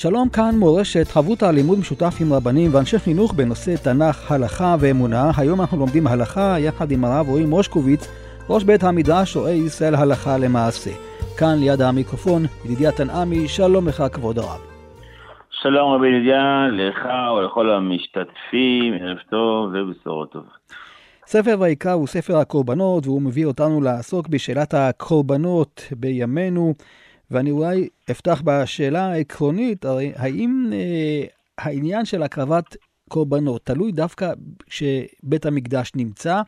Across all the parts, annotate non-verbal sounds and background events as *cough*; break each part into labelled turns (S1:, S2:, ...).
S1: שלום כאן מורשת, חברותא לימוד משותף עם רבנים ואנשי חינוך בנושא תנ"ך, הלכה ואמונה. היום אנחנו לומדים הלכה יחד עם הרב רועי מושקוביץ, ראש בית המדרש רואה ישראל הלכה למעשה. כאן ליד המיקרופון, ידידיה תנעמי, שלום לך כבוד הרב.
S2: שלום רבי ידידיה, לך ולכל המשתתפים, ערב טוב ובשורות טובות.
S1: ספר ויקרא הוא ספר הקורבנות, והוא מביא אותנו לעסוק בשאלת הקורבנות בימינו. ואני אולי אפתח בשאלה העקרונית, הרי האם אה, העניין של הקרבת קורבנות תלוי דווקא כשבית המקדש נמצא?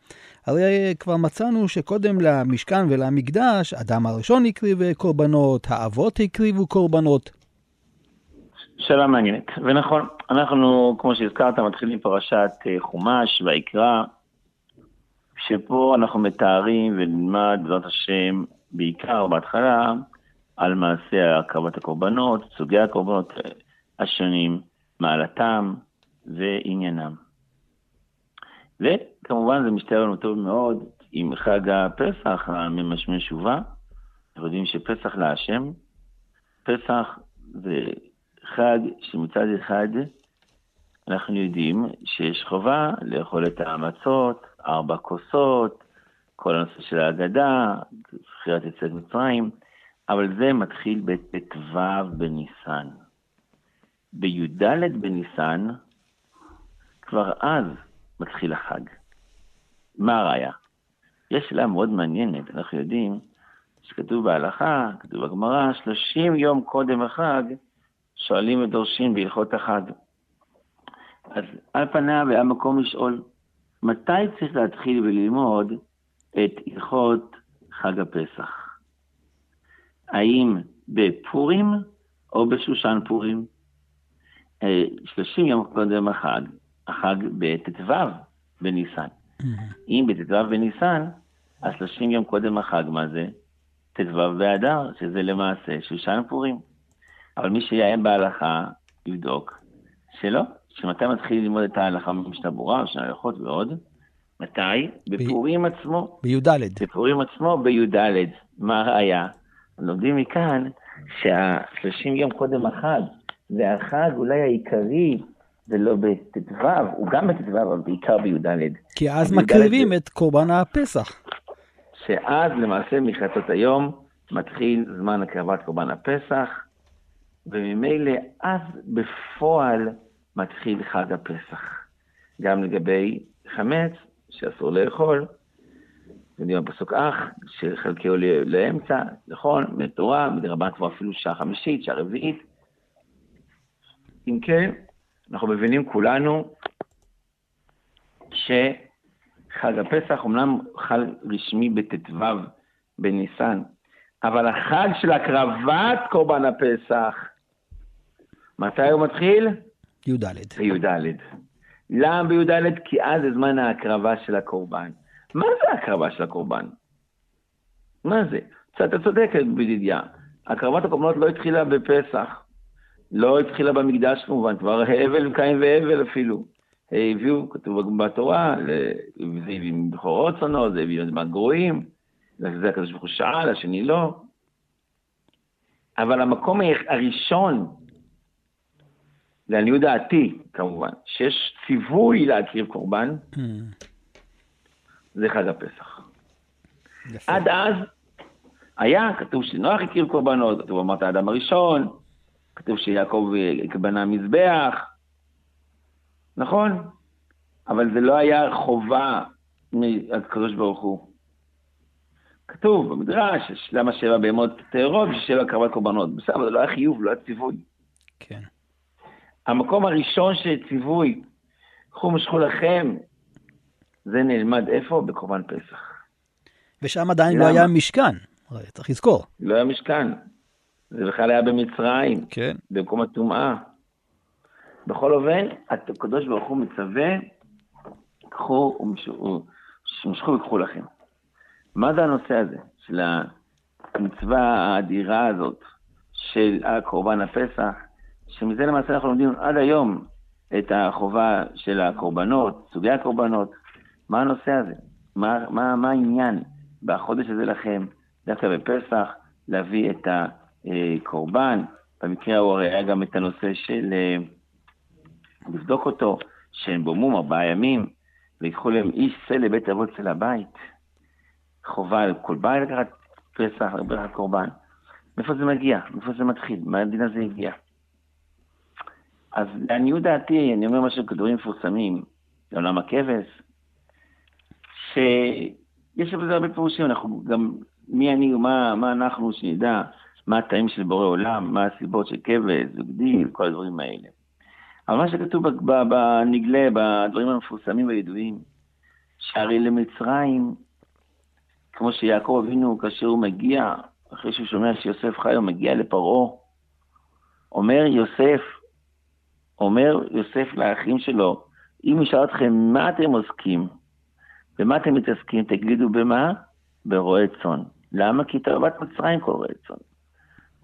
S1: הרי כבר מצאנו שקודם למשכן ולמקדש, אדם הראשון הקריב קורבנות, האבות הקריבו קורבנות.
S2: שאלה מעניינת, ונכון, אנחנו, כמו שהזכרת, מתחילים פרשת אה, חומש ויקרא, שפה אנחנו מתארים ונלמד, בעזרת השם, בעיקר בהתחלה, על מעשה הקרבת הקורבנות, סוגי הקורבנות השונים, מעלתם ועניינם. וכמובן זה משתלב לנו טוב מאוד עם חג הפסח הממשמש ובא. אנחנו יודעים שפסח להשם, פסח זה חג שמצד אחד אנחנו יודעים שיש חובה לאכול את המצות, ארבע כוסות, כל הנושא של ההגדה, זכירת יציאת מצרים, אבל זה מתחיל בט"ו בניסן. בי"ד בניסן, כבר אז מתחיל החג. מה הראיה? יש שאלה מאוד מעניינת, אנחנו יודעים שכתוב בהלכה, כתוב בגמרא, 30 יום קודם החג, שואלים ודורשים בהלכות החג. אז על פניו היה מקום לשאול, מתי צריך להתחיל וללמוד את הלכות חג הפסח? האם בפורים או בשושן פורים? 30 אה, יום קודם החג, החג בט"ו בניסן. Mm-hmm. אם בט"ו בניסן, אז 30 יום קודם החג, מה זה? ט"ו באדר, שזה למעשה שושן פורים. אבל מי שיעיין בהלכה, יבדוק שלא, שמתי מתחיל ללמוד את ההלכה במשנה ברורה, בשנה הלכות ועוד? מתי? בפורים עצמו.
S1: בי"ד.
S2: בפורים עצמו, בי"ד. מה הראיה? לומדים מכאן שה-30 יום קודם החג, זה החג אולי העיקרי, ולא בט"ו, הוא גם בט"ו, אבל בעיקר בי"ד.
S1: כי אז מקריבים את קורבן הפסח.
S2: שאז למעשה מחרצות היום מתחיל זמן הקרבת קורבן הפסח, וממילא אז בפועל מתחיל חג הפסח. גם לגבי חמץ, שאסור לאכול, יודעים בפסוק אח, שחלקהו לאמצע, נכון, מתורה, מדרבן כבר אפילו שעה חמישית, שעה רביעית. אם כן, אנחנו מבינים כולנו שחג הפסח אומנם חל רשמי בט"ו בניסן, אבל החג של הקרבת קורבן הפסח, מתי הוא מתחיל?
S1: י"ד.
S2: בי"ד. למה בי"ד? כי אז זה זמן ההקרבה של הקורבן. מה זה הקרבה של הקורבן? מה זה? אתה צודק, בדידיה. הקרבת הקורבנות לא התחילה בפסח. לא התחילה במקדש כמובן, כבר הבל, קין והבל אפילו. הביאו, כתוב בתורה, זה הביא עם בכורות שונות, זה הביא עם גרועים, זה הקדוש ברוך הוא שאל, השני לא. אבל המקום הראשון, לעניות דעתי כמובן, שיש ציווי להקריב קורבן, mm. זה חג הפסח. יפה. עד אז היה, כתוב שנוח הקריב קורבנות, כתוב אמרת האדם הראשון, כתוב שיעקב בנה מזבח, נכון? אבל זה לא היה חובה מהקדוש ברוך הוא. כתוב במדרש, למה שבע בהמות טהרות ושבע קרבת קורבנות. בסדר, אבל זה לא היה חיוב, לא היה ציווי.
S1: כן.
S2: המקום הראשון של ציווי, קחו משכו לכם זה נלמד איפה? בקורבן פסח.
S1: ושם עדיין לא היה משכן, צריך לזכור.
S2: לא היה משכן. זה בכלל היה במצרים,
S1: כן.
S2: במקום הטומאה. בכל אופן, הקדוש ברוך הוא מצווה, קחו ומשכו וקחו לכם. מה זה הנושא הזה של המצווה האדירה הזאת של הקורבן הפסח, שמזה למעשה אנחנו לומדים עד היום את החובה של הקורבנות, סוגי הקורבנות. מה הנושא הזה? מה, מה, מה העניין בחודש הזה לכם, דווקא בפסח, להביא את הקורבן? במקרה ההוא הרי היה גם את הנושא של אה, לבדוק אותו, שהם בומום ארבעה ימים, ויקחו להם איש שא לבית אבות של הבית. חובה על כל בית לקחת פסח, לקחת קורבן. מאיפה זה מגיע? מאיפה זה מתחיל? מה הדין הזה הגיע? אז לעניות דעתי, אני אומר משהו כדורים מפורסמים, לעולם הכבש, שיש בזה הרבה פירושים, אנחנו גם, מי אני ומה מה אנחנו, שנדע מה התאים של בורא עולם, מה הסיבות של כבש, זוגדי, כל הדברים האלה. אבל מה שכתוב בנגלה, בדברים המפורסמים והידועים, שהרי למצרים, כמו שיעקב אבינו, כאשר הוא מגיע, אחרי שהוא שומע שיוסף חי, הוא מגיע לפרעה, אומר יוסף, אומר יוסף לאחים שלו, אם נשאל אתכם מה אתם עוסקים, במה אתם מתעסקים, תגידו במה? ברועי צאן. למה? כי תאוות מצרים רועי צאן.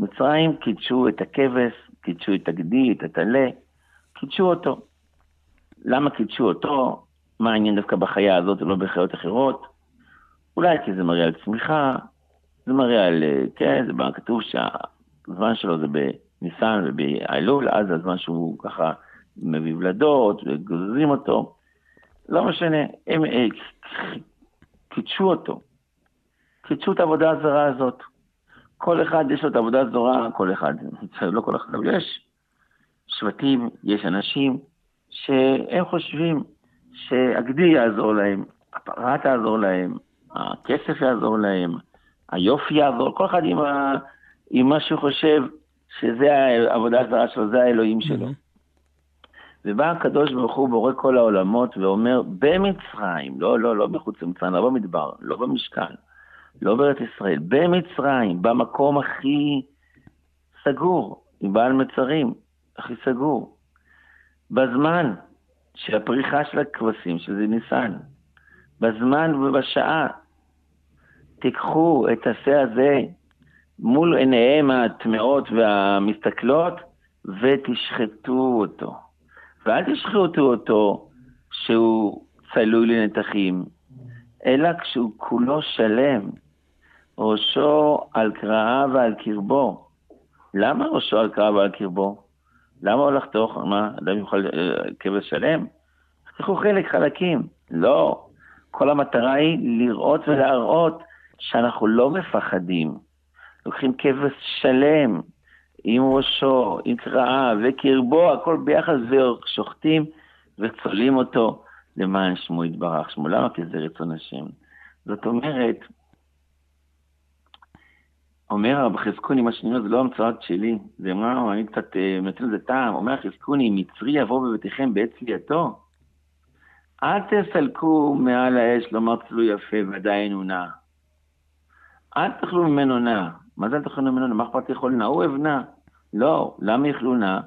S2: מצרים קידשו את הכבש, קידשו את הגדי, את הטלה, קידשו אותו. למה קידשו אותו? מה העניין דווקא בחיה הזאת ולא בחיות אחרות? אולי כי זה מראה על צמיחה, זה מראה על, כן, זה כתוב שהזמן שלו זה בניסן ובאלול, אז הזמן שהוא ככה מביא ולדות וגוזזים אותו. לא משנה, הם אה, קידשו אותו. קידשו את העבודה הזרה הזאת. כל אחד יש לו את העבודה הזרה, כל אחד, *laughs* לא כל אחד, אבל יש שבטים, יש אנשים שהם חושבים שהגדי יעזור להם, הפרה תעזור להם, הכסף יעזור להם, היופי יעזור, כל אחד עם, ה, עם מה שהוא חושב שזה העבודה הזרה שלו, זה האלוהים שלו. ובא הקדוש ברוך הוא בורא כל העולמות ואומר, במצרים, לא, לא, לא מחוץ למצרים, לא במדבר, לא במשכן, לא בארץ ישראל, במצרים, במקום הכי סגור, עם בעל מצרים, הכי סגור. בזמן של הפריחה של הכבשים, שזה ניסן, בזמן ובשעה, תיקחו את השה הזה מול עיניהם הטמעות והמסתכלות ותשחטו אותו. ואל תשחטו אותו שהוא צלוי לנתחים, אלא כשהוא כולו שלם, ראשו על קרעה ועל קרבו. למה ראשו על קרעה ועל קרבו? למה הוא לחתוך? מה, אדם יוכל אה, כבש שלם? תחתכו חלק, חלקים. לא. כל המטרה היא לראות ולהראות שאנחנו לא מפחדים. לוקחים כבש שלם, עם ראשו, עם קרעה וקרבו, הכל ביחד, ושוחטים וצולים אותו למען שמו יתברך. שמו למה? כי זה רצון השם. זאת אומרת, אומר הרב חזקוני, מה שאני אומר זה לא המצאות שלי, זה מה, אני קצת אה, נותן לזה טעם, אומר חזקוני, מצרי יבוא בביתכם בעת צביעתו, אל תסלקו מעל האש לומר צלו יפה ועדיין הוא נע. אל תאכלו ממנו נע. מה זה אל תאכלו ממנו נע? מה אכפת לאכול נע? הוא אבנה. לא, למה יאכלו נע?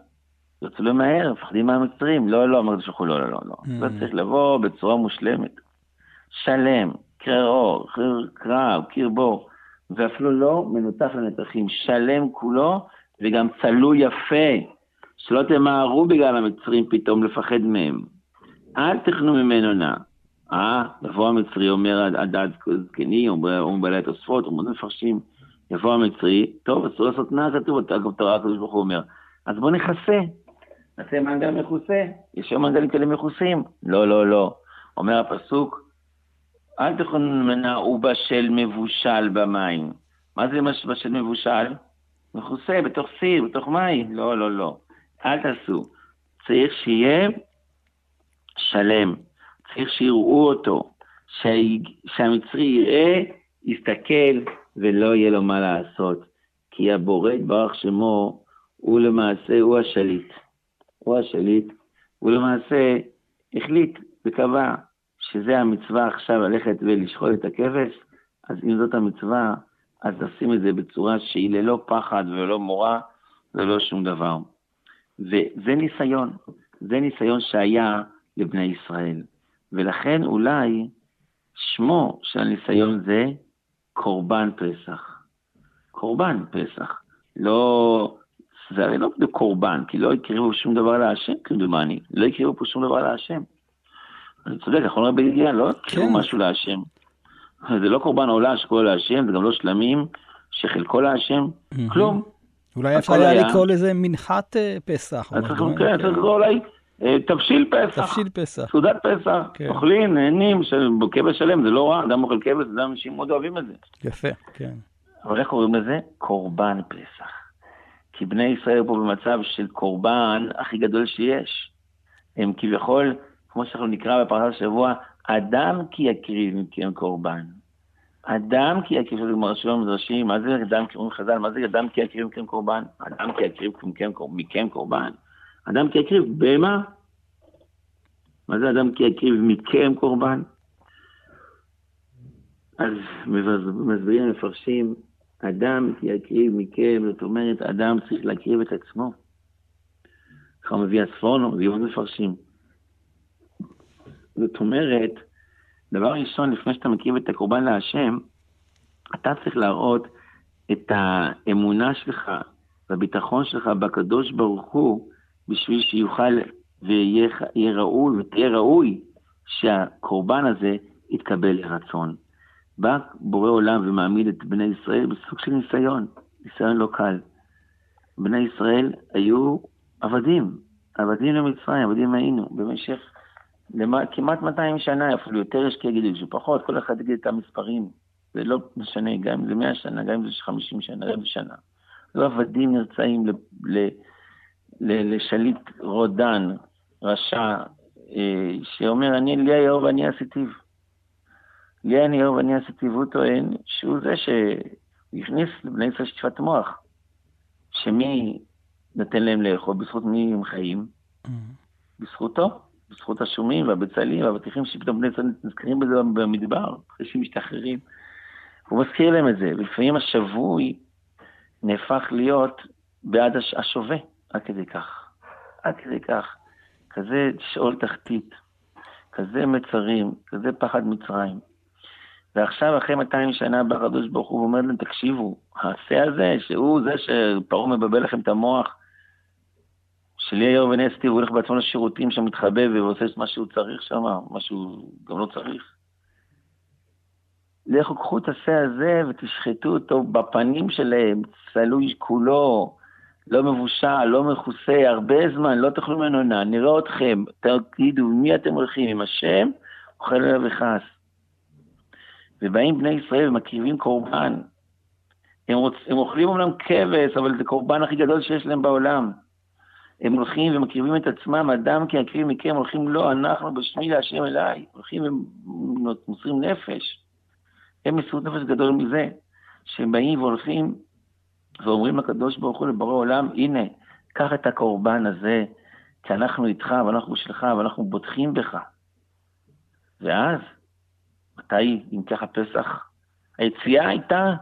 S2: ירצו למהר, מפחדים מהמצרים. לא, לא, אמרתי שכחו, לא, לא, לא, לא. Mm. לא צריך לבוא בצורה מושלמת. שלם, קרעו, קרב, קרבו. ואפילו לא מנותח לנתחים, שלם כולו וגם צלו יפה, שלא תמהרו בגלל המצרים פתאום לפחד מהם. אל תכנו ממנו נא. אה, יבוא המצרי, אומר הדעת זקני, אומר בעלי התוספות, אומר מפרשים, יבוא המצרי, טוב, אסור לעשות זה טוב, אגב, תורה הקדוש ברוך הוא אומר, אז בוא נכסה, נעשה מנגל מכוסה, יש שם מנגלים כאלה מכוסים? לא, לא, לא. אומר הפסוק, אל תכון מנה הוא בשל מבושל במים. מה זה בשל מבושל? מכוסה בתוך סיר, בתוך מים. לא, לא, לא. אל תעשו. צריך שיהיה שלם. צריך שיראו אותו. שה... שהמצרי יראה, יסתכל, ולא יהיה לו מה לעשות. כי הבורא יתברך שמו, הוא למעשה, הוא השליט. הוא השליט. הוא למעשה החליט וקבע שזה המצווה עכשיו ללכת ולשחוט את הכבש, אז אם זאת המצווה, אז נשים את זה בצורה שהיא ללא פחד וללא מורא וללא שום דבר. וזה ניסיון, זה ניסיון שהיה לבני ישראל. ולכן אולי שמו של הניסיון זה קורבן פסח. קורבן פסח. לא, זה הרי לא בדיוק קורבן, כי לא הקריבו שום דבר להשם, כמדומני. לא הקריבו פה שום דבר להשם. אני צודק, יכול להיות בידיעה, לא הקריבו כן. משהו להשם. זה לא קורבן עולה שכולו להשם, זה גם לא שלמים שחלקו להשם, כלום.
S1: אולי אפשר היה לקרוא לזה מנחת אה, פסח.
S2: כן, צריך לקרוא אולי אה, תבשיל פסח.
S1: תבשיל פסח.
S2: סעודת פסח. כן. אוכלים, נהנים, כבש שלם, זה לא רע, אדם אוכל כבש, זה אנשים מאוד אוהבים את זה.
S1: יפה, כן.
S2: אבל איך קוראים לזה? קורבן פסח. כי בני ישראל פה במצב של קורבן הכי גדול שיש. הם כביכול, כמו שאנחנו נקרא בפרשת השבוע, אדם כי יקריב מכם קורבן. אדם כי יקריב, זה גמר שלום מדרשים, מה זה אדם, אומרים חז"ל, מה זה אדם כי יקריב מכם קורבן? אדם כי יקריב מכם קורבן. אדם כי יקריב בהמה. מה זה אדם כי יקריב מכם קורבן? אז מסבירים המפרשים, אדם כי יקריב מכם, זאת אומרת, אדם צריך להקריב את עצמו. ככה מביא הספורנו, מביא עוד מפרשים. זאת אומרת, דבר ראשון, לפני שאתה מקריב את הקורבן להשם, אתה צריך להראות את האמונה שלך והביטחון שלך בקדוש ברוך הוא, בשביל שיוכל ויהיה ראוי, ותהיה ראוי שהקורבן הזה יתקבל לרצון. בא בורא עולם ומעמיד את בני ישראל בסוג של ניסיון, ניסיון לא קל. בני ישראל היו עבדים, עבדים למצרים, עבדים היינו, במשך למה, כמעט 200 שנה, אפילו יותר יש כאלה שפחות, כל אחד יגיד את המספרים, זה לא משנה, גם אם זה 100 שנה, גם אם זה 50 שנה, גם שנה. לא עבדים נרצעים ל, ל, לשליט רודן, רשע, אה, שאומר, אני לי היאור ואני עשיתיו. לי אני היאור ואני עשיתיו, הוא טוען שהוא זה שהכניס לבני ישראל שטיפת מוח. שמי נותן להם לאכול? בזכות מי הם חיים? Mm-hmm. בזכותו. בזכות השומים והבצלים והבטיחים שפתאום בני ישראל נזכרים בזה במדבר, אחרי שהם משתחררים. הוא מזכיר להם את זה, ולפעמים השבוי נהפך להיות בעד השווה, עד כדי כך. עד כדי כך. כזה שאול תחתית, כזה מצרים, כזה פחד מצרים. ועכשיו, אחרי 200 שנה, בא הקדוש ברוך הוא ואומר להם, תקשיבו, העשה הזה, שהוא זה שפרעה מבלבל לכם את המוח, שלי היום ונסטי, הוא הולך בעצמו לשירותים שם, מתחבא ועושה את מה שהוא צריך שם, מה שהוא גם לא צריך. לכו קחו את השה הזה ותשחטו אותו בפנים שלהם, צלוי כולו, לא מבושל, לא מכוסה, הרבה זמן, לא תאכלו ממנו נע, נראה אתכם, תגידו, מי אתם הולכים, עם השם, אוכל אליו וחס. ובאים בני ישראל ומקריבים קורבן. הם, רוצ... הם אוכלים אומנם כבש, אבל זה קורבן הכי גדול שיש להם בעולם. הם הולכים ומקריבים את עצמם, אדם כי יקריב מכם, הולכים לא, אנחנו בשמי להשם אליי, הולכים ומוסרים נפש. הם מסירות נפש גדול מזה, שהם באים והולכים ואומרים לקדוש ברוך הוא לבורא עולם, הנה, קח את הקורבן הזה, כי אנחנו איתך ואנחנו בשבילך ואנחנו בוטחים בך. ואז, מתי, אם ככה פסח? היציאה הייתה,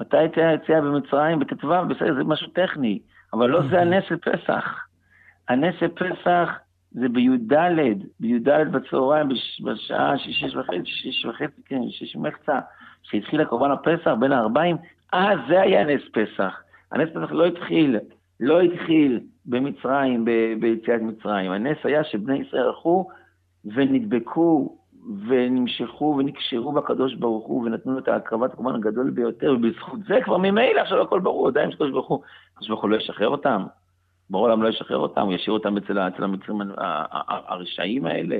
S2: מתי הייתה היציאה במצרים? בט"ו, בסדר, זה משהו טכני. אבל לא זה הנס של פסח. הנס של פסח זה בי"ד, בי"ד בצהריים, בשעה שש וחצי, שש וחצי, כן, שש מחצה, שהתחיל הקורבן הפסח בין הארבעים, אה, זה היה נס פסח. הנס פסח לא התחיל, לא התחיל במצרים, ביציאת מצרים. הנס היה שבני ישראל הלכו ונדבקו ונמשכו ונקשרו בקדוש ברוך הוא ונתנו לו את הקרבת הקורבן הגדול ביותר, ובזכות זה כבר ממילא עכשיו הכל ברור, עדיין שקדוש ברוך הוא, הקדוש ברוך הוא לא ישחרר אותם, ברור העולם לא ישחרר אותם, הוא ישאיר אותם אצל, אצל המצרים הרשעים האלה,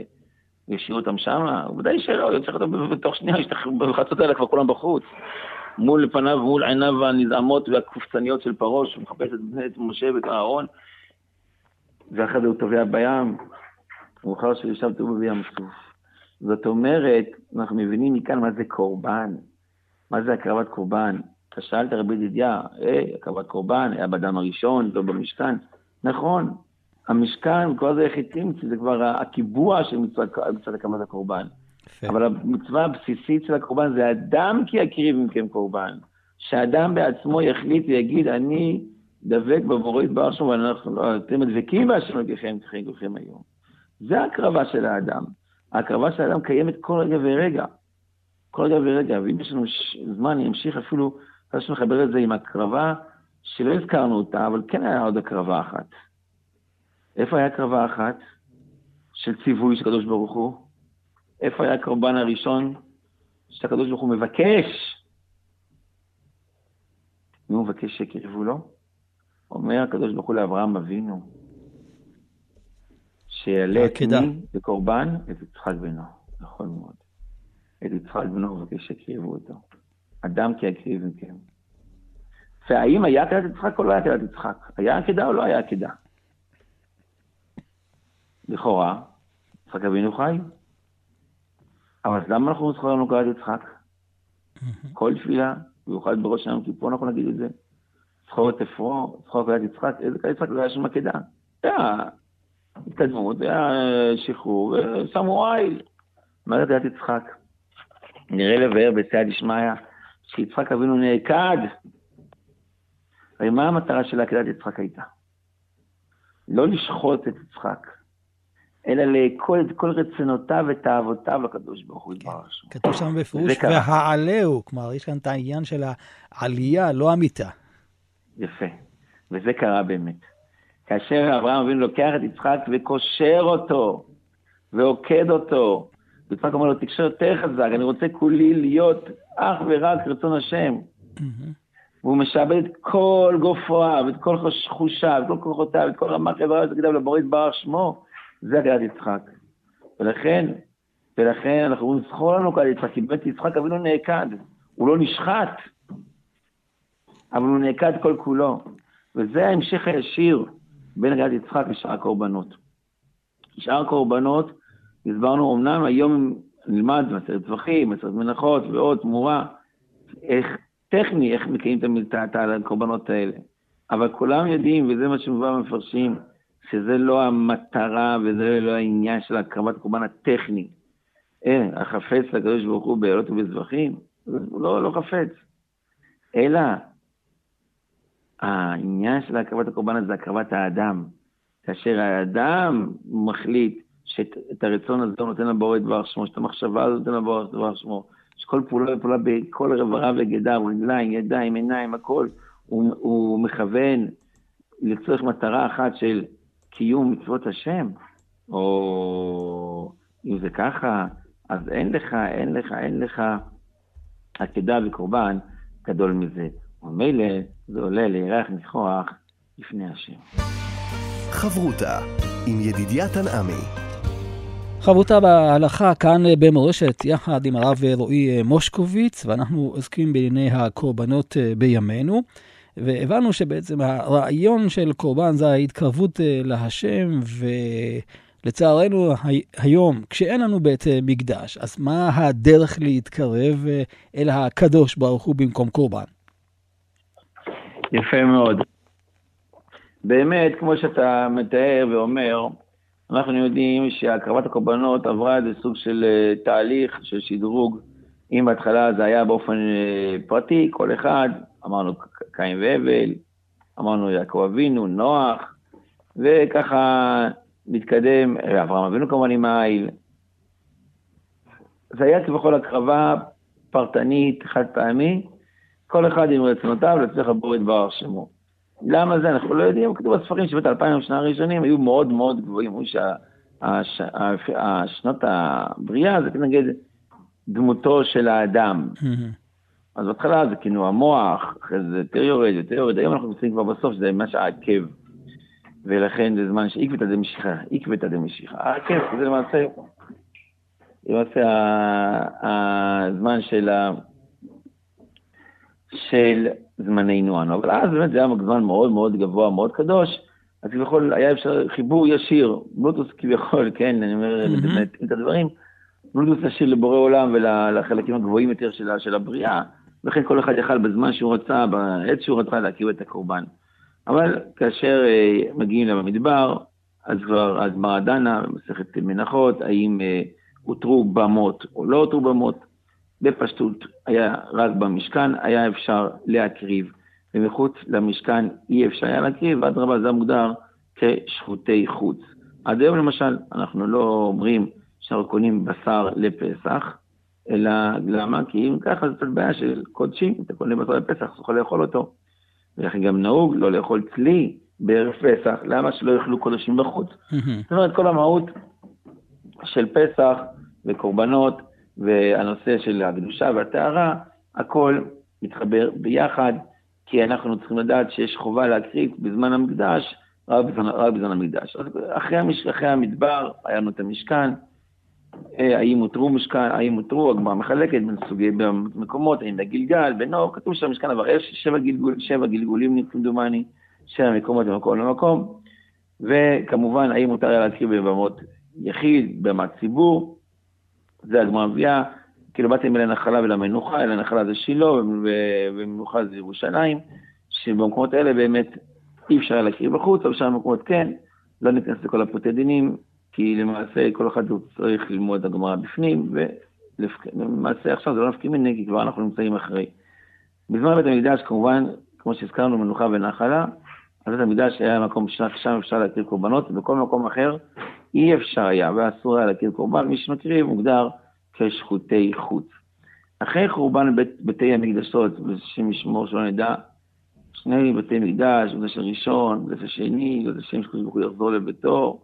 S2: הוא ישאיר אותם שם, ודאי שלא, הוא יצטרך אותם בתוך שנייה, בחצות האלה כבר כולם בחוץ. מול פניו, מול עיניו הנזעמות והקופצניות של פרעה, שמחפש את בני משה ואת אהרון, ואחרי זה הוא טובע בים, מאוחר שישב טוב בים סוף. זאת אומרת, אנחנו מבינים מכאן מה זה קורבן, מה זה הקרבת קורבן. אתה שאלת רבי ידידיה, היי, הקרבת קורבן, היה באדם הראשון, לא במשכן. נכון, המשכן, כל זה חיטים, זה כבר הקיבוע של מצוות הקרבת הקורבן. אבל המצווה הבסיסית של הקורבן זה אדם כי יקריב מכם קורבן. שאדם בעצמו יחליט ויגיד, אני דבק בבורא יתברך שם, ואתם דבקים בהשם אלוקיכם ככם היום. זה ההקרבה של האדם. ההקרבה של האדם קיימת כל רגע ורגע. כל רגע ורגע, ואם יש לנו זמן, אני אמשיך אפילו, אני מחבר את זה עם הקרבה שלא הזכרנו אותה, אבל כן היה עוד הקרבה אחת. איפה היה הקרבה אחת? של ציווי של הקדוש ברוך הוא? איפה היה הקורבן הראשון שהקדוש ברוך הוא מבקש? מי הוא מבקש שיקרבו לו? אומר הקדוש ברוך הוא לאברהם אבינו, שיעלה את מי בקורבן? את יצחק בנו. נכון מאוד. את יצחק בנו הוא מבקש שיקריבו אותו. אדם כי יקריב מכם. והאם היה עקדת יצחק או לא היה עקדת יצחק? היה עקדה או לא היה עקדה? לכאורה, יצחק אבינו חי. אבל למה אנחנו זוכרים לנו קראת יצחק? כל תפילה, במיוחד בראש היום כיפור אנחנו נגיד את זה. זכור את אפרו, זכור קראת יצחק, איזה קראת יצחק? לא היה שם עקדה. היה התקדמות, היה שחרור, ושמו עיל. מה זה קראת יצחק? נראה לבאר בסייע דשמיא, שיצחק אבינו נעקד. הרי מה המטרה של עקדת יצחק הייתה? לא לשחוט את יצחק, אלא לאכול את כל רצונותיו ותאוותיו לקדוש ברוך הוא יתברך שמו.
S1: כתוב שם בפירוש, והעלהו, כלומר, יש כאן את העניין של העלייה, לא המיטה.
S2: יפה, וזה קרה באמת. כאשר אברהם אבינו לוקח את יצחק וקושר אותו, ועוקד אותו, יצחק אומר לו, תקשר יותר חזק, אני רוצה כולי להיות אך ורק רצון השם. והוא משעבד את כל גופריו, את כל חושיו, את כל כוחותיו, את כל רמת איבריו, ותגידיו לבורא יתברך שמו. זה הגדת יצחק. ולכן, ולכן אנחנו אומרים, זכור לנו כדת יצחק, כי באמת יצחק אבינו נעקד, הוא לא נשחט, אבל הוא נעקד כל כולו. וזה ההמשך הישיר בין הגדת יצחק לשאר הקורבנות. שאר הקורבנות, הסברנו, אמנם היום נלמד מסרת טווחים, מסרת מנחות ועוד תמורה, איך, טכני, איך מקיים את הקורבנות האלה. אבל כולם יודעים, וזה מה שמובא במפרשים, שזה לא המטרה וזה לא העניין של הקרבת הקורבן הטכני. אה, החפץ לקדוש ברוך הוא בעלות ובזבחים, הוא לא, לא חפץ. אלא העניין של הקרבת הקורבן הזה זה הקרבת האדם. כאשר האדם מחליט שאת הרצון הזה הוא נותן לבורא דבר שמו, שאת המחשבה הזאת נותן לבורא דבר שמו, שכל פעולה ופעולה בכל רבריו וגדיו, רגליים, ידיים, עיניים, הכל, הוא, הוא מכוון לצורך מטרה אחת של קיום מצוות השם, או אם זה ככה, אז אין לך, אין לך, אין לך עקדה וקורבן גדול מזה. ומילא זה עולה לירח ניחוח לפני השם.
S3: חברותה עם ידידיה תנעמי.
S1: חברותה בהלכה כאן במורשת יחד עם הרב רועי מושקוביץ, ואנחנו עוסקים בענייני הקורבנות בימינו. והבנו שבעצם הרעיון של קורבן זה ההתקרבות אה, להשם, ולצערנו היום, כשאין לנו בית אה, מקדש, אז מה הדרך להתקרב אה, אל הקדוש ברוך הוא במקום קורבן?
S2: יפה מאוד. באמת, כמו שאתה מתאר ואומר, אנחנו יודעים שהקרבת הקורבנות עברה איזה סוג של תהליך, של שדרוג. אם בהתחלה זה היה באופן פרטי, כל אחד אמרנו קין והבל, אמרנו יעקב אבינו, נוח, וככה מתקדם, אברהם אבינו כמובן עם העיל. זה היה כביכול הקרבה פרטנית, חד פעמי, כל אחד עם רצונותיו לצליח לבור את דבר שמו. למה זה? אנחנו לא יודעים, כתוב בספרים שבאת אלפיים שנה הראשונים היו מאוד מאוד גבוהים, אומרים שהשנות הבריאה זה כנגד דמותו של האדם. אז בהתחלה זה כאילו המוח, אחרי זה יותר יורד, יותר יורד, היום אנחנו נמצאים כבר בסוף, שזה ממש העקב. ולכן זה זמן שעקבתא דמשיחא, עקבתא דמשיחא. העקב זה למעשה, למעשה הזמן של, ה... של זמננו אנו. אבל אז באמת זה היה זמן מאוד מאוד גבוה, מאוד קדוש, אז כביכול היה אפשר חיבור ישיר, בלוטוס כביכול, כן, אני אומר את הדברים, בלוטוס ישיר לבורא עולם ולחלקים הגבוהים יותר של הבריאה. לכן כל אחד יכל בזמן שהוא רצה, בעת שהוא רצה, להכיר את הקורבן. אבל כאשר uh, מגיעים למדבר, אז כבר הגמרא דנה במסכת מנחות, האם uh, הותרו במות או לא הותרו במות. בפשטות היה רק במשכן, היה אפשר להקריב, ומחוץ למשכן אי אפשר היה להקריב, ואדרבה זה מוגדר כשחוטי חוץ. עד היום למשל, אנחנו לא אומרים שאנחנו קונים בשר לפסח, אלא למה? כי אם ככה זאת בעיה של קודשים, אתה קונה בשר לפסח, אתה יכול לאכול אותו. ולכן גם נהוג לא לאכול צלי בערב פסח, למה שלא יאכלו קודשים בחוץ? זאת אומרת, כל המהות של פסח וקורבנות והנושא של הקדושה והטהרה, הכל מתחבר ביחד, כי אנחנו צריכים לדעת שיש חובה להקריב בזמן המקדש, רק בזמן, רק בזמן המקדש. אז אחרי, המש, אחרי המדבר היה לנו את המשכן, האם הותרו משכן, האם הותרו, הגמרא מחלקת בין סוגי מקומות, האם בגלגל, בנור, כתוב שהמשכן עבר שבע, גלגול, שבע גלגולים כמדומני, שבע מקומות ממקום למקום, וכמובן, האם מותר היה להזכיר בבמות יחיד, במת ציבור, זה הגמרא מביאה, כאילו באתם אל הנחלה ולמנוחה, אל הנחלה זה שילה, ומנוחה זה ירושלים, שבמקומות האלה באמת אי אפשר להקריא בחוץ, אבל שם במקומות כן, לא ניכנס לכל הפרטי דינים, כי למעשה כל אחד צריך ללמוד את הגמרא בפנים, ולמעשה עכשיו זה לא נפקים מני, כי כבר אנחנו נמצאים אחרי. בזמן בית המקדש, כמובן, כמו שהזכרנו, מנוחה ונחלה, אז בית המקדש היה מקום ששם אפשר להקריב קורבנות, ובכל מקום אחר אי אפשר היה ואסור היה להקריב קורבן, מי שמקריב מוגדר כשחוטי חוץ. אחרי חורבן בית, בתי המקדשות, בשם ישמור שלא נדע, שני בתי מקדש, מקדש הראשון, מקדש השני, מקדש השם שקדוש ברוך הוא יחזור לביתו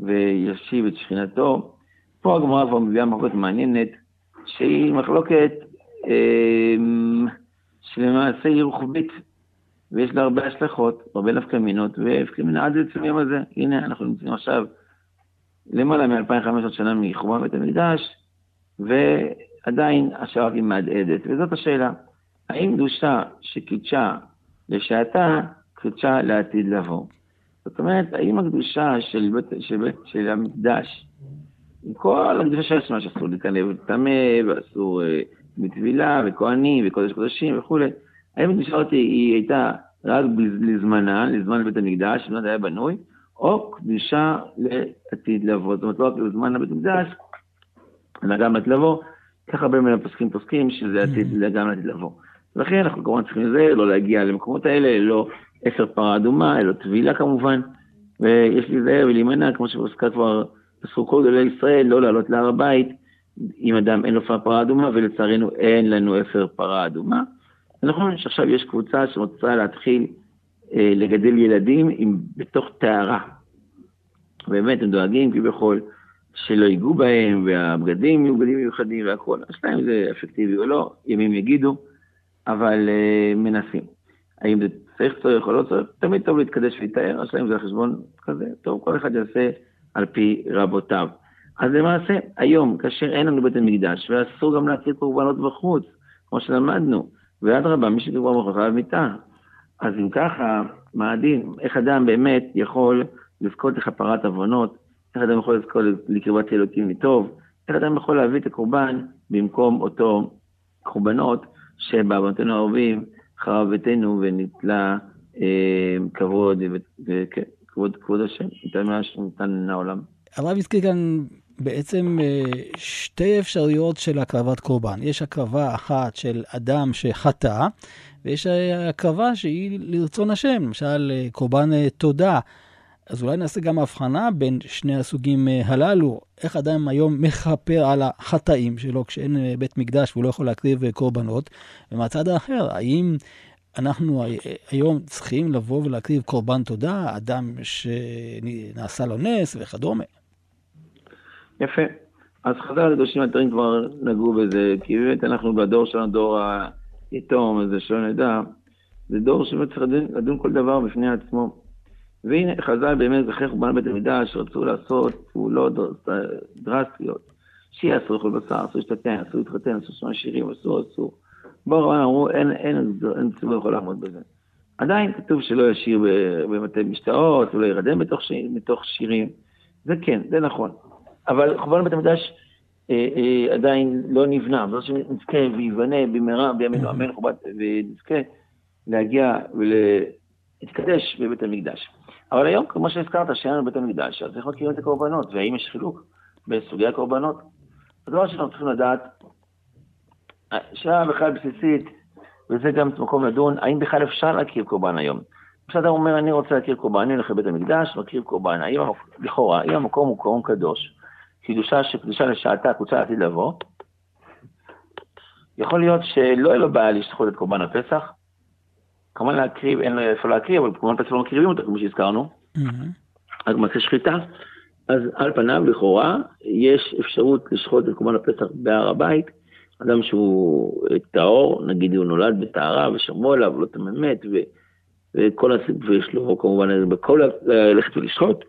S2: וישיב את שכינתו. פה הגמרא כבר מביאה מחלוקת מעניינת, שהיא מחלוקת אה, שלמעשה היא רוחבית, ויש לה הרבה השלכות, הרבה נפקא מינות, והפקא מינה עד עצם היום הזה. הנה, אנחנו נמצאים עכשיו למעלה מ-2500 שנה מחורבן בית המקדש, ועדיין השעה היא מהדהדת. וזאת השאלה, האם קדושה שקידשה לשעתה, קדושה לעתיד לבוא? זאת אומרת, האם הקדושה של, בית, של, בית, של המקדש, עם כל הקדושה עצמה, שאסור להיכנס טמא, ואסור אה, מטבילה, וכהנים, וקודש קודשים וכולי, האם הקדושה הזאת היא הייתה רק לזמנה, לזמן בית המקדש, שבנת היה בנוי, או קדושה לעתיד לבוא. זאת אומרת, לא רק לזמן הבית המקדש, אלא גם לעתיד לבוא. ככה הרבה מן הפוסקים פוסקים שזה עתיד, mm-hmm. גם לעתיד לבוא. ולכן אנחנו כמובן צריכים לזה, לא להגיע למקומות האלה, לא עשר פרה אדומה, אלא טבילה כמובן. ויש להיזהר ולהימנע, כמו שהוזכר כבר אסור כל גדולי ישראל, לא לעלות להר הבית אם אדם אין לו פרה אדומה, ולצערנו אין לנו עשר פרה אדומה. נכון שעכשיו יש קבוצה שרוצה להתחיל אה, לגדל ילדים עם, בתוך טהרה. באמת, הם דואגים כביכול שלא ייגעו בהם, והבגדים יהיו בגדים מיוחדים והכול. השאלה אם זה אפקטיבי או לא, ימים יגידו, אבל אה, מנסים. האם זה צריך צורך או לא צריך, תמיד טוב להתקדש ולהתאר, השאלה אם זה חשבון כזה, טוב, כל אחד יעשה על פי רבותיו. אז למעשה, היום, כאשר אין לנו בית המקדש, ואסור גם להציג קורבנות בחוץ, כמו שלמדנו, ואדרבה, מי שדיברו ברוך חייב מיתה. אז אם ככה, מה הדין? איך אדם באמת יכול לזכות לכפרת עוונות? איך אדם יכול לזכות לקרבת אלוקים מטוב? איך אדם יכול להביא את הקורבן במקום אותו קורבנות שבעוונותינו הערבים חרב ביתנו ונתלה אה, כבוד, וכבוד כבוד השם, ניתן מה שניתן לעולם.
S1: הרב הזכיר כאן בעצם אה, שתי אפשרויות של הקרבת קורבן. יש הקרבה אחת של אדם שחטא, ויש הקרבה שהיא לרצון השם, למשל אה, קורבן תודה. אז אולי נעשה גם הבחנה בין שני הסוגים הללו, איך אדם היום מכפר על החטאים שלו כשאין בית מקדש והוא לא יכול להקריב קורבנות, ומהצד האחר, האם אנחנו היום צריכים לבוא ולהקריב קורבן תודה, אדם שנעשה לו נס וכדומה?
S2: יפה. אז חז"ל הקדושים היתרים כבר נגעו בזה, כי באמת אנחנו בדור שלנו, דור היתום הזה, שלא נדע, זה דור שבאמת צריך לדון כל דבר בפני עצמו. והנה, חז"ל באמת, אחרי חורבן בית המקדש, רצו לעשות פעולות דרסטיות. שיהיה אסור לאכול בשר, אסור להשתתן, אסור להתחתן, אסור לשמוע שירים, אסור, אסור. בואו רבן אמרו, אין, אין, אין ציבור יכול לעמוד בזה. עדיין כתוב שלא ישיר במטה משתאות, ולא ירדם בתוך שירים. זה כן, זה נכון. אבל חורבן בית המקדש אה, אה, עדיין לא נבנה, וזאת שנזכה וייבנה במהרה בימינו אמן חורבן, ונזכה להגיע ולהתקדש בבית המקדש. אבל היום, כמו שהזכרת, שאין לנו בית המקדש, אז איך מכירים את הקורבנות, והאם יש חילוק בסוגי הקורבנות? הדבר שאנחנו צריכים לדעת, שאלה בכלל בסיסית, וזה גם מקום לדון, האם בכלל אפשר להכיר קורבן היום? כשאדם אומר, אני רוצה להכיר קורבן, אני הולך לבית המקדש, מכיר קורבן, האם, לכאורה, אם המקום הוא קורבן קדוש, קידושה שקדושה לשעתה, קבוצה לעתיד לבוא, יכול להיות שלא יהיה לו בעיה לשחוט את קורבן הפסח, כמובן להקריב, אין לו איפה להקריב, אבל קורבן פסח לא מקריבים אותו, כמו שהזכרנו, רק מעשה שחיטה, אז על פניו, לכאורה, יש אפשרות לשחוט את קורבן הפסח בהר הבית, אדם שהוא טהור, נגיד הוא נולד בטהרה ושמעו עליו, לא תממת, וכל הסיפור, יש לו כמובן בכל ללכת ולשחוט.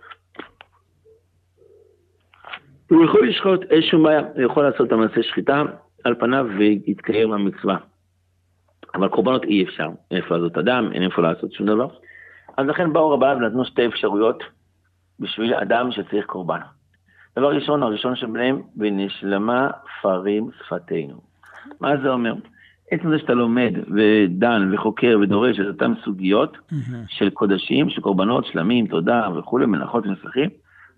S2: הוא יכול לשחוט, אין שום בעיה, הוא יכול לעשות את המעשה שחיטה על פניו ויתקיים במצווה. אבל קורבנות אי אפשר, אין איפה לעשות אדם, אין איפה לעשות שום דבר. אז לכן באו רבניו ונתנו שתי אפשרויות בשביל אדם שצריך קורבן. דבר ראשון, הראשון שבהם, ונשלמה פרים שפתנו. מה זה אומר? עצם זה שאתה לומד ודן וחוקר ודורש את אותן סוגיות mm-hmm. של קודשים, של קורבנות, שלמים, תודה וכולי, מנחות ונסחים,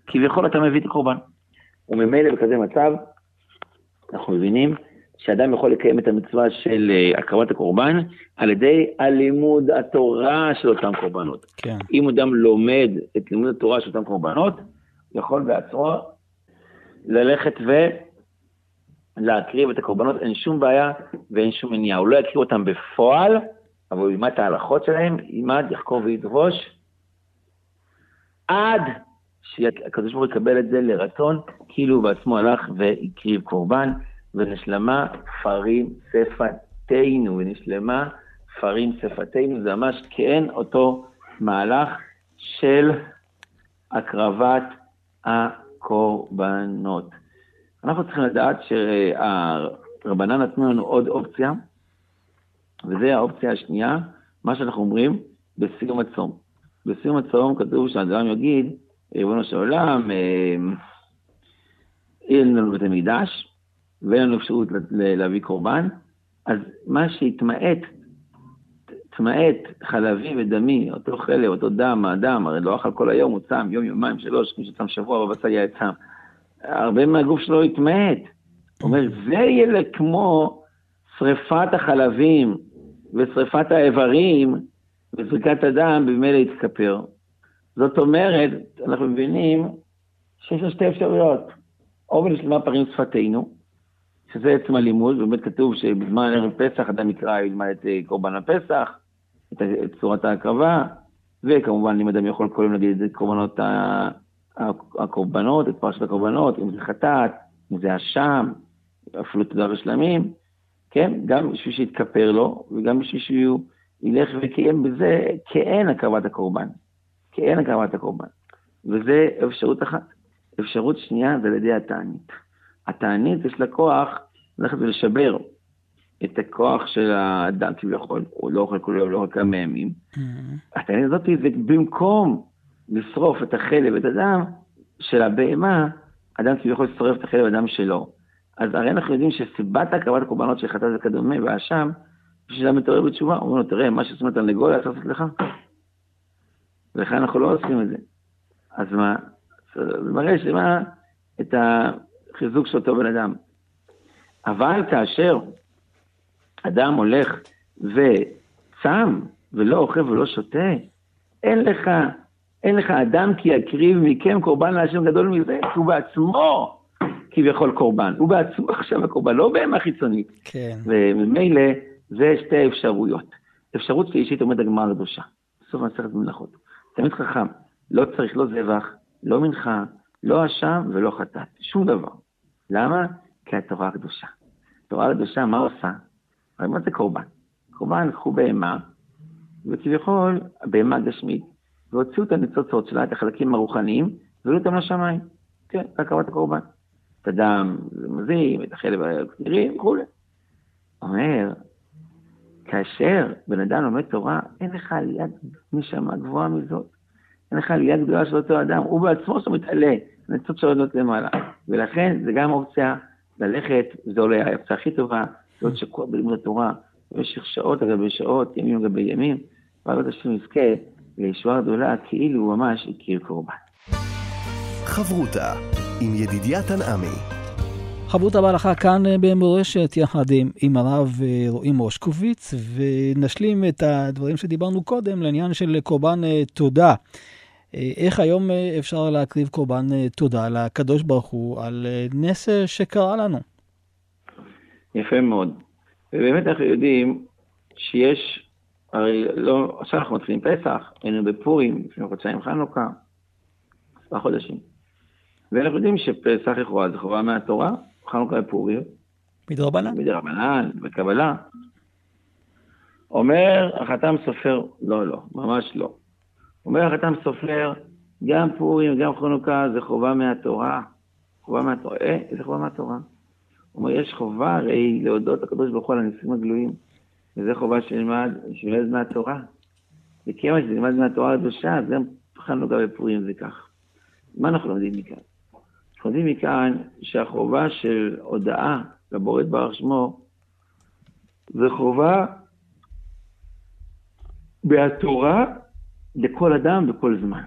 S2: כביכול אתה מביא את הקורבן. וממילא בכזה מצב, אנחנו מבינים שאדם יכול לקיים את המצווה של אה, הקרבת הקורבן על ידי הלימוד התורה של אותם קורבנות. כן. אם אדם לומד את לימוד התורה של אותם קורבנות, יכול בעצמו ללכת ולהקריב את הקורבנות, אין שום בעיה ואין שום מניעה. הוא לא יקריב אותם בפועל, אבל הוא ילמד את ההלכות שלהם, ילמד, יחקור וידרוש, עד שהקדוש ברוך הוא יקבל את זה לרצון, כאילו הוא בעצמו הלך והקריב קורבן. ונשלמה פרים שפתנו, ונשלמה פרים שפתנו, זה ממש כן אותו מהלך של הקרבת הקורבנות. אנחנו צריכים לדעת שהרבנן נתנו לנו עוד אופציה, וזו האופציה השנייה, מה שאנחנו אומרים בסיום הצום. בסיום הצום כתוב שהאדם יגיד, ריבונו של עולם, אה, אין לנו בית המקדש, ואין לנו אפשרות להביא קורבן, אז מה שהתמעט, תמעט חלבי ודמי, אותו חלב, אותו דם, האדם, הרי לא אכל כל היום, הוא צם יום, יומיים, שלוש, כמו שצם שבוע, בבצע היה צם. הרבה מהגוף שלו התמעט. הוא אומר, זה יהיה כמו שריפת החלבים ושריפת האיברים וזריקת הדם, במילא יתכפר. זאת אומרת, אנחנו מבינים שיש לו שתי אפשרויות. או בנשלמה פרים שפתנו, שזה עצם הלימוד, באמת כתוב שבזמן ערב פסח אדם יקרא, ילמד את אה, קורבן הפסח, את, צורת ההקרבה, וכמובן אם אדם יכול יום להגיד את קורבנות הקורבנות, את פרשת הקורבנות, אם זה חטאת, אם זה אשם, אפילו תודה ושלמים, כן? גם בשביל שיתכפר לו, וגם בשביל שהוא ילך ויקיים בזה כאין הקרבת הקורבן. כאין הקרבת הקורבן. וזה אפשרות אחת. אפשרות שנייה זה על ידי התענית. התענית יש לה כוח ללכת ולשבר את הכוח של האדם כביכול, הוא לא אוכל כל יום, לא אוכל כמה ימים. Mm-hmm. התענית הזאת זה במקום לשרוף את החלב ואת הדם של הבהמה, אדם כביכול שורף את החלב והדם שלו. אז הרי אנחנו יודעים שסיבת הקרבת הקורבנות של חטאת וכדומה והאשם, כשאדם מתעורר בתשובה, אומרים לו, תראה, מה שעושים את הנגולה, צריך לעשות לך. ולכן אנחנו לא עושים את זה. אז מה? זה מראה שמה, את ה... חיזוק של אותו בן אדם. אבל כאשר אדם הולך וצם ולא אוכל ולא שותה, אין לך, אין לך אדם כי יקריב מכם קורבן להשם גדול מזה, הוא בעצמו כביכול קורבן, הוא בעצמו עכשיו הקורבן, לא בהמה חיצונית. כן. וממילא זה שתי אפשרויות. אפשרות שלישית עומד הגמרא הקדושה, בסוף מסכת מלאכות. תמיד חכם, לא צריך לא זבח, לא מנחה, לא אשם ולא חטאת, שום דבר. למה? כי התורה הקדושה. התורה הקדושה, מה עושה? הרי מה זה קורבן? קורבן, לקחו בהמה, וכביכול, בהמה גשמית, והוציאו את הניצוצות שלה, את החלקים הרוחניים, והעלו אותם לשמיים. כן, בהקרבת הקורבן. את הדם, מזים, את החלב הכתירים וכולי. אומר, כאשר בן אדם לומד תורה, אין לך עליית נשמה גבוהה מזאת. אין לך עלייה גדולה של אותו אדם, הוא בעצמו שלו מתעלה, הניצוץ שלו למעלה. ולכן זה גם אופציה ללכת, זו אולי האופציה הכי טובה, להיות שקוע בלימוד התורה במשך שעות על גבי שעות, ימים על גבי ימים, ועבוד השם יזכה לישועה גדולה כאילו הוא ממש הכיר קורבן.
S3: חברותה עם ידידיה תנעמי
S1: חברות בהלכה כאן אה, במורשת, יחד עם, עם הרב אה, רועי מושקוביץ, ונשלים את הדברים שדיברנו קודם לעניין של קורבן אה, תודה. איך היום אפשר להקריב קורבן תודה לקדוש ברוך הוא על נס שקרה לנו?
S2: יפה מאוד. ובאמת אנחנו יודעים שיש, הרי לא, עכשיו אנחנו מתחילים פסח, היינו בפורים, לפני חודשיים חנוכה, עשרה חודשים. ואנחנו יודעים שפסח לכאורה זה חובה מהתורה, חנוכה ופורים.
S1: מדרבנן.
S2: מדרבנן, בקבלה. אומר החתם סופר, לא, לא, ממש לא. אומר החתם סופר, גם פורים, גם חנוכה זה חובה מהתורה. חובה מהתורה. אה, איזה חובה מהתורה? הוא אומר, יש חובה הרי להודות לקדוש ברוך הוא על הניסים הגלויים. וזו חובה שנלמד, שנלמד מהתורה. וכיוון שזה נלמד מהתורה הקדושה, אז גם חנוכה ופורים זה כך. מה אנחנו לומדים מכאן? אנחנו יודעים מכאן שהחובה של הודאה לבורא יתברך שמו זה חובה בהתורה לכל אדם בכל זמן.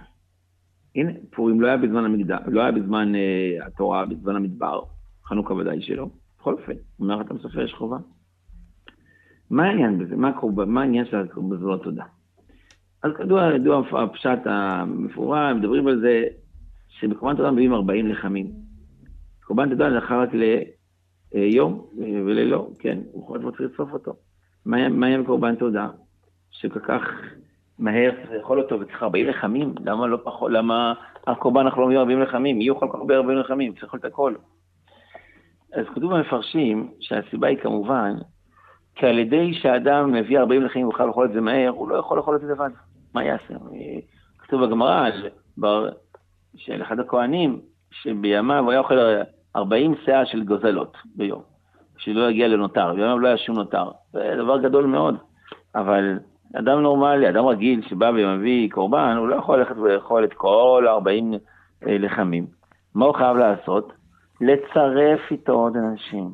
S2: הנה, פורים לא היה בזמן המקדש, לא היה בזמן uh, התורה, בזמן המדבר, חנוכה ודאי שלא. בכל אופן, אומר אתה מסופר יש חובה. מה העניין בזה? מה, הקורבן, מה העניין של בזמן התודה? אז כדוע, ידוע הפשט המפורט, מדברים על זה שבקורבן תודה מביאים 40 לחמים. קורבן תודה לאחר רק ליום וללא, כן, הוא יכול לצרוף אותו. מה יהיה בקורבן תודה? שכל כך מהר צריך לאכול אותו וצריך 40 לחמים? למה לא פחות, למה הקורבן אנחנו לא מביאים 40 לחמים? מי יאכל כל כך הרבה 40 לחמים? צריך לאכול את הכל. אז כתוב במפרשים שהסיבה היא כמובן כי על ידי שאדם מביא 40 לחמים ויוכל לאכול את זה מהר, הוא לא יכול לאכול את זה לבד. מה יעשה? כתוב בגמרא של אחד הכהנים, שבימיו הוא היה אוכל 40 שאה של גוזלות ביום, שלא יגיע לנותר, בימיו לא היה שום נותר. זה דבר גדול מאוד, אבל אדם נורמלי, אדם רגיל שבא ומביא קורבן, הוא לא יכול ללכת ולאכול את כל ה-40 אה, לחמים. מה הוא חייב לעשות? לצרף איתו עוד אנשים.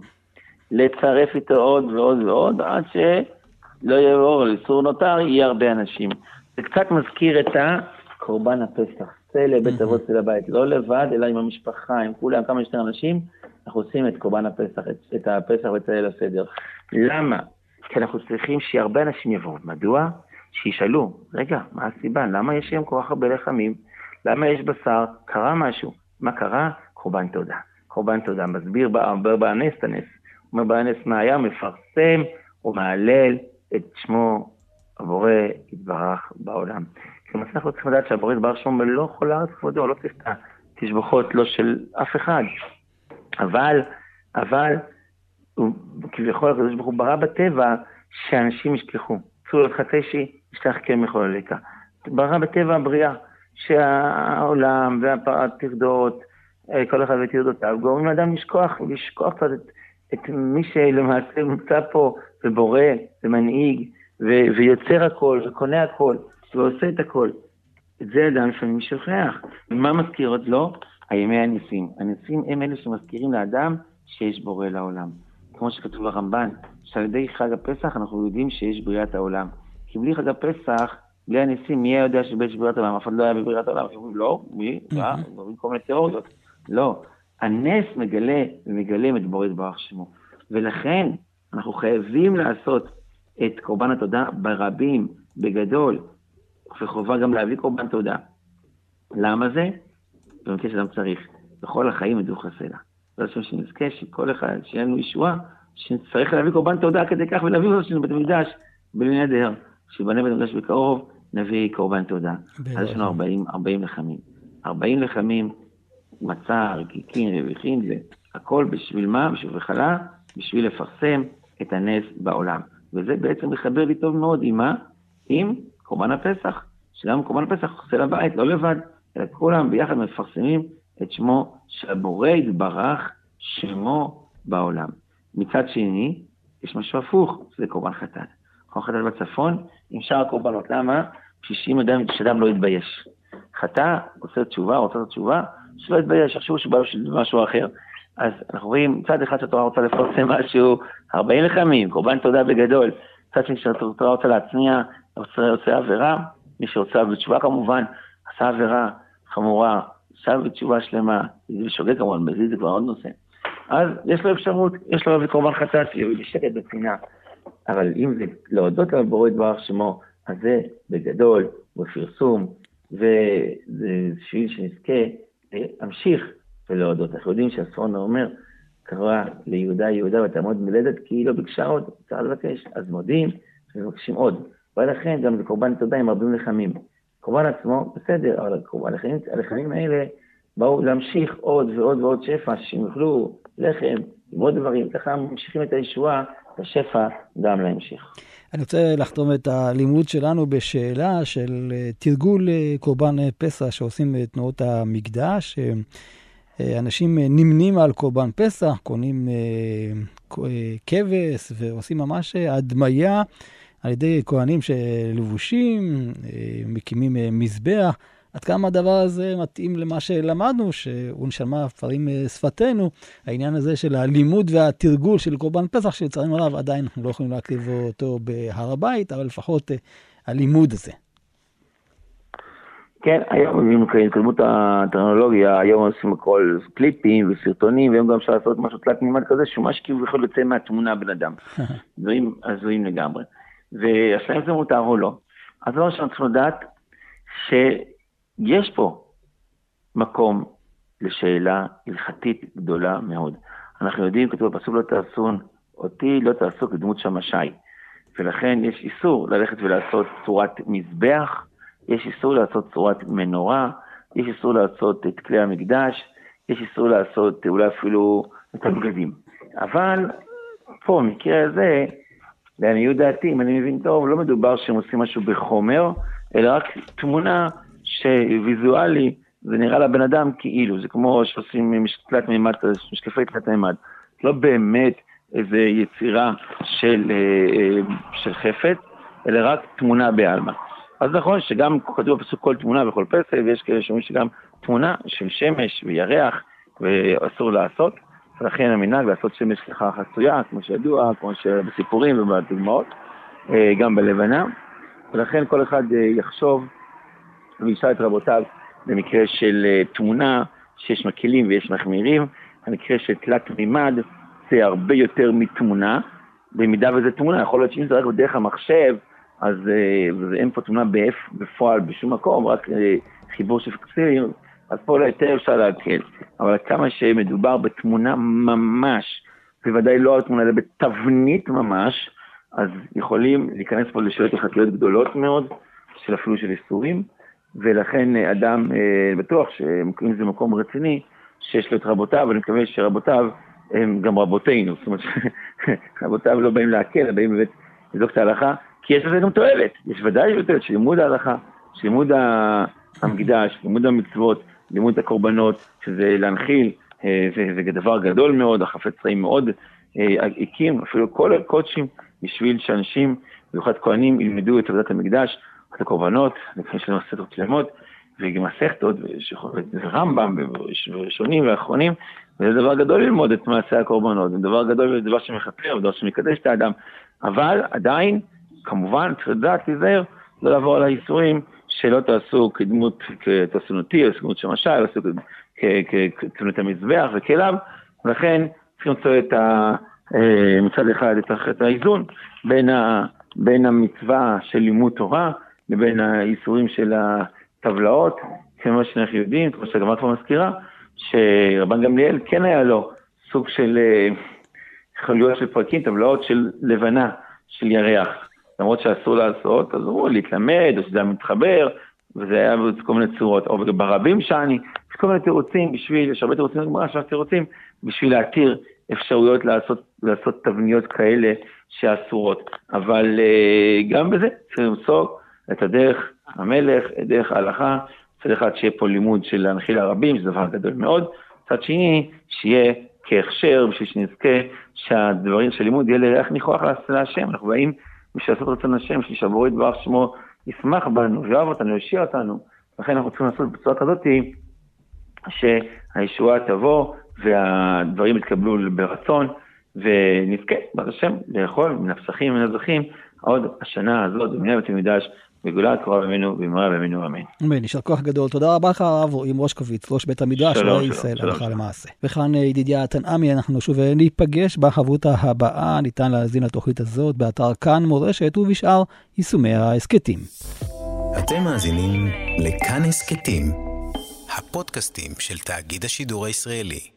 S2: לצרף איתו עוד ועוד ועוד, עד שלא יהיה אור איסור נותר, יהיה הרבה אנשים. זה קצת מזכיר את הקורבן הפסח. צא לבית אבות צא לבית, לא לבד, אלא עם המשפחה, עם כולם, כמה שיותר אנשים, אנחנו עושים את קורבן הפסח, את, את הפסח ליל הסדר. למה? כי אנחנו צריכים שהרבה אנשים יבואו. מדוע? שישאלו, רגע, מה הסיבה? למה יש היום כל כך הרבה לחמים? למה יש בשר? קרה משהו. מה קרה? קורבן תודה. קורבן תודה. מסביר באנס את הנס. אומר באנס מה היה? מפרסם ומהלל את שמו הבורא יתברך בעולם. למעשה אנחנו צריכים לדעת שהבורא דבר שמו לא יכול לארץ כבודו, לא צריך את התשבחות לא של אף אחד. אבל, אבל, כביכול הקדוש ברוך הוא ברא בטבע שאנשים ישכחו. צור לך תשי, ישלח כן מכל הלקה. ברא בטבע הבריאה, שהעולם והטרדות, אה, כל אחד וטרדותיו, גורמים לאדם לשכוח, לשכוח קצת את, את מי שלמעשה נמצא פה ובורא ומנהיג ויוצר הכל וקונה הכל. ועושה את הכל. את זה אדם לפעמים שוכח. ומה מזכירות לו? הימי הניסים. הניסים הם אלה שמזכירים לאדם שיש בורא לעולם. כמו שכתוב ברמב"ן, שעל ידי חג הפסח אנחנו יודעים שיש בריאת העולם. כי בלי חג הפסח, בלי הניסים, מי היה יודע שיש בריאת העולם? אף אחד לא היה בבריאת העולם. אומרים, לא, מי? מה? אומרים כל מיני תיאוריות. לא. הנס מגלה ומגלם את בורא יתברך שמו. ולכן אנחנו חייבים לעשות את קורבן התודה ברבים, בגדול, וחובה גם להביא קורבן תודה. למה זה? במקרה שאדם צריך. בכל החיים ידעו חסלה. השם שנזכה שכל אחד, שיהיה לנו ישועה, שצריך להביא קורבן תודה כדי כך ולהביא אותו בית המקדש בלי נדר. שיבנה בית המקדש בקרוב, נביא קורבן תודה. אז יש לנו 40, 40 לחמים. 40 לחמים, מצה, רקיקין, רווחין, זה הכל בשביל מה? בשביל וחלה, בשביל לפרסם את הנס בעולם. וזה בעצם מחבר לי טוב מאוד עם מה? עם קורבן הפסח, שגם קורבן הפסח עושה לבית, לא לבד, אלא כולם ביחד מפרסמים את שמו של הבורא יתברך שמו בעולם. מצד שני, יש משהו הפוך, זה קורבן חתן. קורבן חתן בצפון עם שאר הקורבנות. למה? אדם, שאדם לא יתבייש. חטא, עושה תשובה, רוצה לעשות תשובה, שלא יתבייש, יחשבו שבא לו משהו אחר. אז אנחנו רואים, מצד אחד שהתורה רוצה לפרסם משהו, 40 לחמים, קורבן תודה בגדול. מצד שני שהתורה רוצה להצניע עושה עבירה, מי שעושה בתשובה כמובן, עשה עבירה חמורה, עכשיו בתשובה שלמה, זה שוגג כמובן, בזה זה כבר עוד נושא. אז יש לו אפשרות, יש לו קורבן חטאת שיוריד בשקט בפינה. אבל אם זה להודות לבורא יתברך שמו, אז זה בגדול, בפרסום, ובשביל שנזכה להמשיך ולהודות. אנחנו יודעים שהספורנו אומר, קרא ליהודה יהודה ותעמוד מלדת כי היא לא ביקשה עוד, צריך לבקש. אז מודים ומבקשים עוד. ולכן גם זה קורבן תודה עם רבים לחמים. קורבן עצמו, בסדר, אבל הקורבן, הלחמים האלה באו להמשיך עוד ועוד ועוד שפע, שהם יוכלו לחם, עם עוד דברים, ככה ממשיכים את הישועה, את השפע, גם להמשיך.
S1: אני רוצה לחתום את הלימוד שלנו בשאלה של אה, תרגול אה, קורבן אה, פסח שעושים תנועות המקדש. אנשים נמנים על קורבן פסח, קונים כבש ועושים ממש הדמיה על ידי כהנים שלבושים, מקימים מזבח. עד כמה הדבר הזה מתאים למה שלמדנו, שהוא נשמע פרים אה, שפתנו, העניין הזה של הלימוד והתרגול של קורבן פסח, שלצערנו הרב עדיין אנחנו לא יכולים להקריב אותו בהר הבית, אבל לפחות אה, הלימוד הזה.
S2: כן, היום מביאים התקדמות הטכנולוגיה, היום עושים הכל קליפים וסרטונים, והיום גם אפשר לעשות משהו תלת מימד כזה, משהו כאילו יכול לצאת מהתמונה בן אדם. *laughs* דברים הזויים לגמרי. והשאלה אם זה מותר או לא. אז דבר ראשון צריכים לדעת יש פה מקום לשאלה הלכתית גדולה מאוד. אנחנו יודעים, כתוב בפסוק לא תעשון אותי, לא תעשו כדמות שמשי. ולכן יש איסור ללכת ולעשות צורת מזבח, יש איסור לעשות צורת מנורה, יש איסור לעשות את כלי המקדש, יש איסור לעשות אולי אפילו את הבגדים. אבל פה, במקרה הזה, לעניות דעתי, אם אני מבין טוב, לא מדובר שהם עושים משהו בחומר, אלא רק תמונה שוויזואלי זה נראה לבן אדם כאילו, זה כמו שעושים תלת מימד, משקפי תלת מימד. לא באמת איזו יצירה של, אה, אה, של חפץ, אלא רק תמונה בעלמא. אז נכון שגם כתוב בפסוק כל תמונה וכל פסל, ויש כאלה שאומרים שגם תמונה של שמש וירח, ואסור לעשות, ולכן המנהג לעשות שמש ככה חצויה, כמו שידוע, כמו שבסיפורים ובדוגמאות, אה, גם בלבנה, ולכן כל אחד יחשוב וישאל את רבותיו במקרה של אה, תמונה שיש מקלים ויש מחמירים, המקרה של תלת מימד זה הרבה יותר מתמונה, במידה וזה תמונה, יכול להיות שאם זה רק בדרך המחשב, אז אה, אין פה תמונה בפועל בשום מקום, רק אה, חיבור של פקסילים, אז פה ליותר אפשר להקל. אבל כמה שמדובר בתמונה ממש, בוודאי לא התמונה, אלא בתבנית ממש, אז יכולים להיכנס פה לשאלות הלכתיות גדולות מאוד, של אפילו של איסורים. ולכן אה, אדם אה, בטוח שאם זה מקום רציני, שיש לו את רבותיו, אני מקווה שרבותיו הם גם רבותינו, זאת אומרת שרבותיו *laughs* לא באים להקל, אלא באים באמת לבדוק את ההלכה, כי יש לזה גם תועלת, יש ודאי תועלת של לימוד ההלכה, של לימוד המקדש, לימוד המצוות, לימוד הקורבנות, שזה להנחיל, אה, זה, זה דבר גדול מאוד, החפץ חיים מאוד הקים, אפילו כל הקודשים, בשביל שאנשים, במיוחד כהנים, ילמדו את עבודת המקדש, את הקורבנות, לפני שיש לנו סדר שלמות, וגם הסכתות, ורמב"ם, וראשונים ואחרונים, וזה דבר גדול ללמוד את מעשי הקורבנות, זה דבר גדול וזה דבר שמכפר, דבר שמקדש את האדם, אבל עדיין, כמובן, צריך לדעת, להיזהר, לא לעבור על האיסורים שלא תעשו כדמות, כתעשונותי, או כדמות שמשי, או תעשו כתמות המזבח וכליו, ולכן צריכים למצוא את ה... אה, מצד אחד את האיזון בין, ה, בין המצווה של לימוד תורה לבין האיסורים של הטבלאות, כמו שאנחנו יודעים, כמו שהגמרא כבר מזכירה, שרבן גמליאל כן היה לו סוג של אה, חוליות של פרקים, טבלאות של לבנה, של ירח. למרות שאסור לעשות, אז אמרו להתלמד, או שזה היה מתחבר, וזה היה בכל מיני צורות. או ברבים שאני, יש כל מיני תירוצים בשביל, יש הרבה תירוצים בגמרא, יש תירוצים בשביל להתיר אפשרויות לעשות, לעשות תבניות כאלה שאסורות. אבל uh, גם בזה צריך למצוא את הדרך המלך, את דרך ההלכה, מצד אחד שיהיה פה לימוד של להנחיל הרבים, שזה דבר גדול מאוד, מצד שני, שיהיה כהכשר בשביל שנזכה שהדברים של לימוד יהיה לריח ניחוח להשם, אנחנו באים בשביל לעשות רצון השם, בשביל שהבורא יתברך שמו ישמח בנו, ויאהב אותנו, יושיע אותנו, לכן אנחנו צריכים לעשות בצורה כזאת שהישועה תבוא והדברים יתקבלו ברצון, ונזכה, בעזרת השם, לאכול ומן הזכים עוד השנה הזאת, בית המקדש, וגאולה הקרובה ממנו במהרה בימינו אמן.
S1: אמן, יישר כוח גדול. תודה רבה לך הרב רועי מושקוביץ, ראש בית המדרש
S2: שלום,
S1: של
S2: שלום,
S1: ישראל
S2: שלום,
S1: הלכה
S2: שלום.
S1: למעשה. וכאן אה, ידידיה תנעמי, אנחנו שוב אה, ניפגש בחברותה הבאה, ניתן להאזין לתוכנית הזאת באתר כאן מורשת ובשאר יישומי ההסכתים.
S4: אתם מאזינים לכאן הסכתים, הפודקאסטים של תאגיד השידור הישראלי.